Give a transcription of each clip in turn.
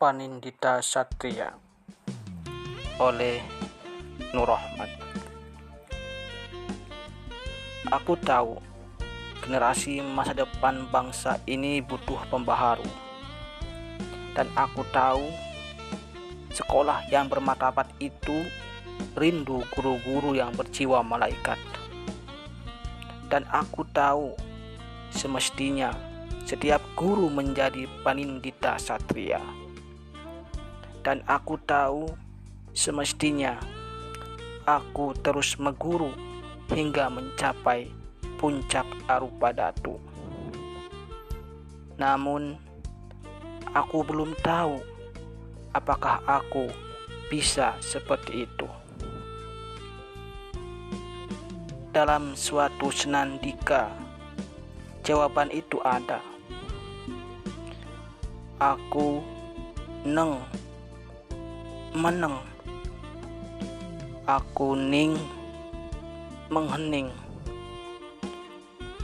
Panindita Satria oleh Nur Rahmat Aku tahu generasi masa depan bangsa ini butuh pembaharu. Dan aku tahu sekolah yang bermartabat itu rindu guru-guru yang berjiwa malaikat. Dan aku tahu semestinya setiap guru menjadi panindita satria dan aku tahu semestinya aku terus meguru hingga mencapai puncak arupa datu. Namun, aku belum tahu apakah aku bisa seperti itu. Dalam suatu senandika, jawaban itu ada. Aku neng meneng aku ning menghening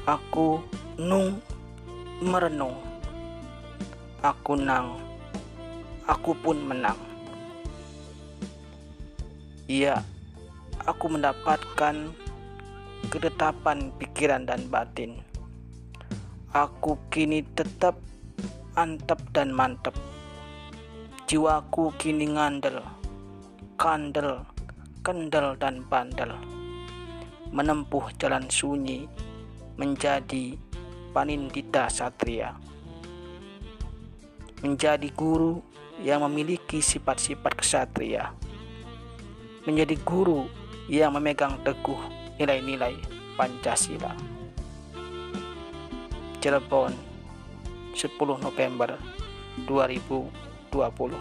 aku nung merenung aku nang aku pun menang. Iya aku mendapatkan ketetapan pikiran dan batin. Aku kini tetap antep dan mantep Jiwaku kini ngandel, kandel, kendel dan bandel. Menempuh jalan sunyi menjadi panindita satria. Menjadi guru yang memiliki sifat-sifat kesatria. Menjadi guru yang memegang teguh nilai-nilai Pancasila. Cirebon 10 November 2000 tu Apolo.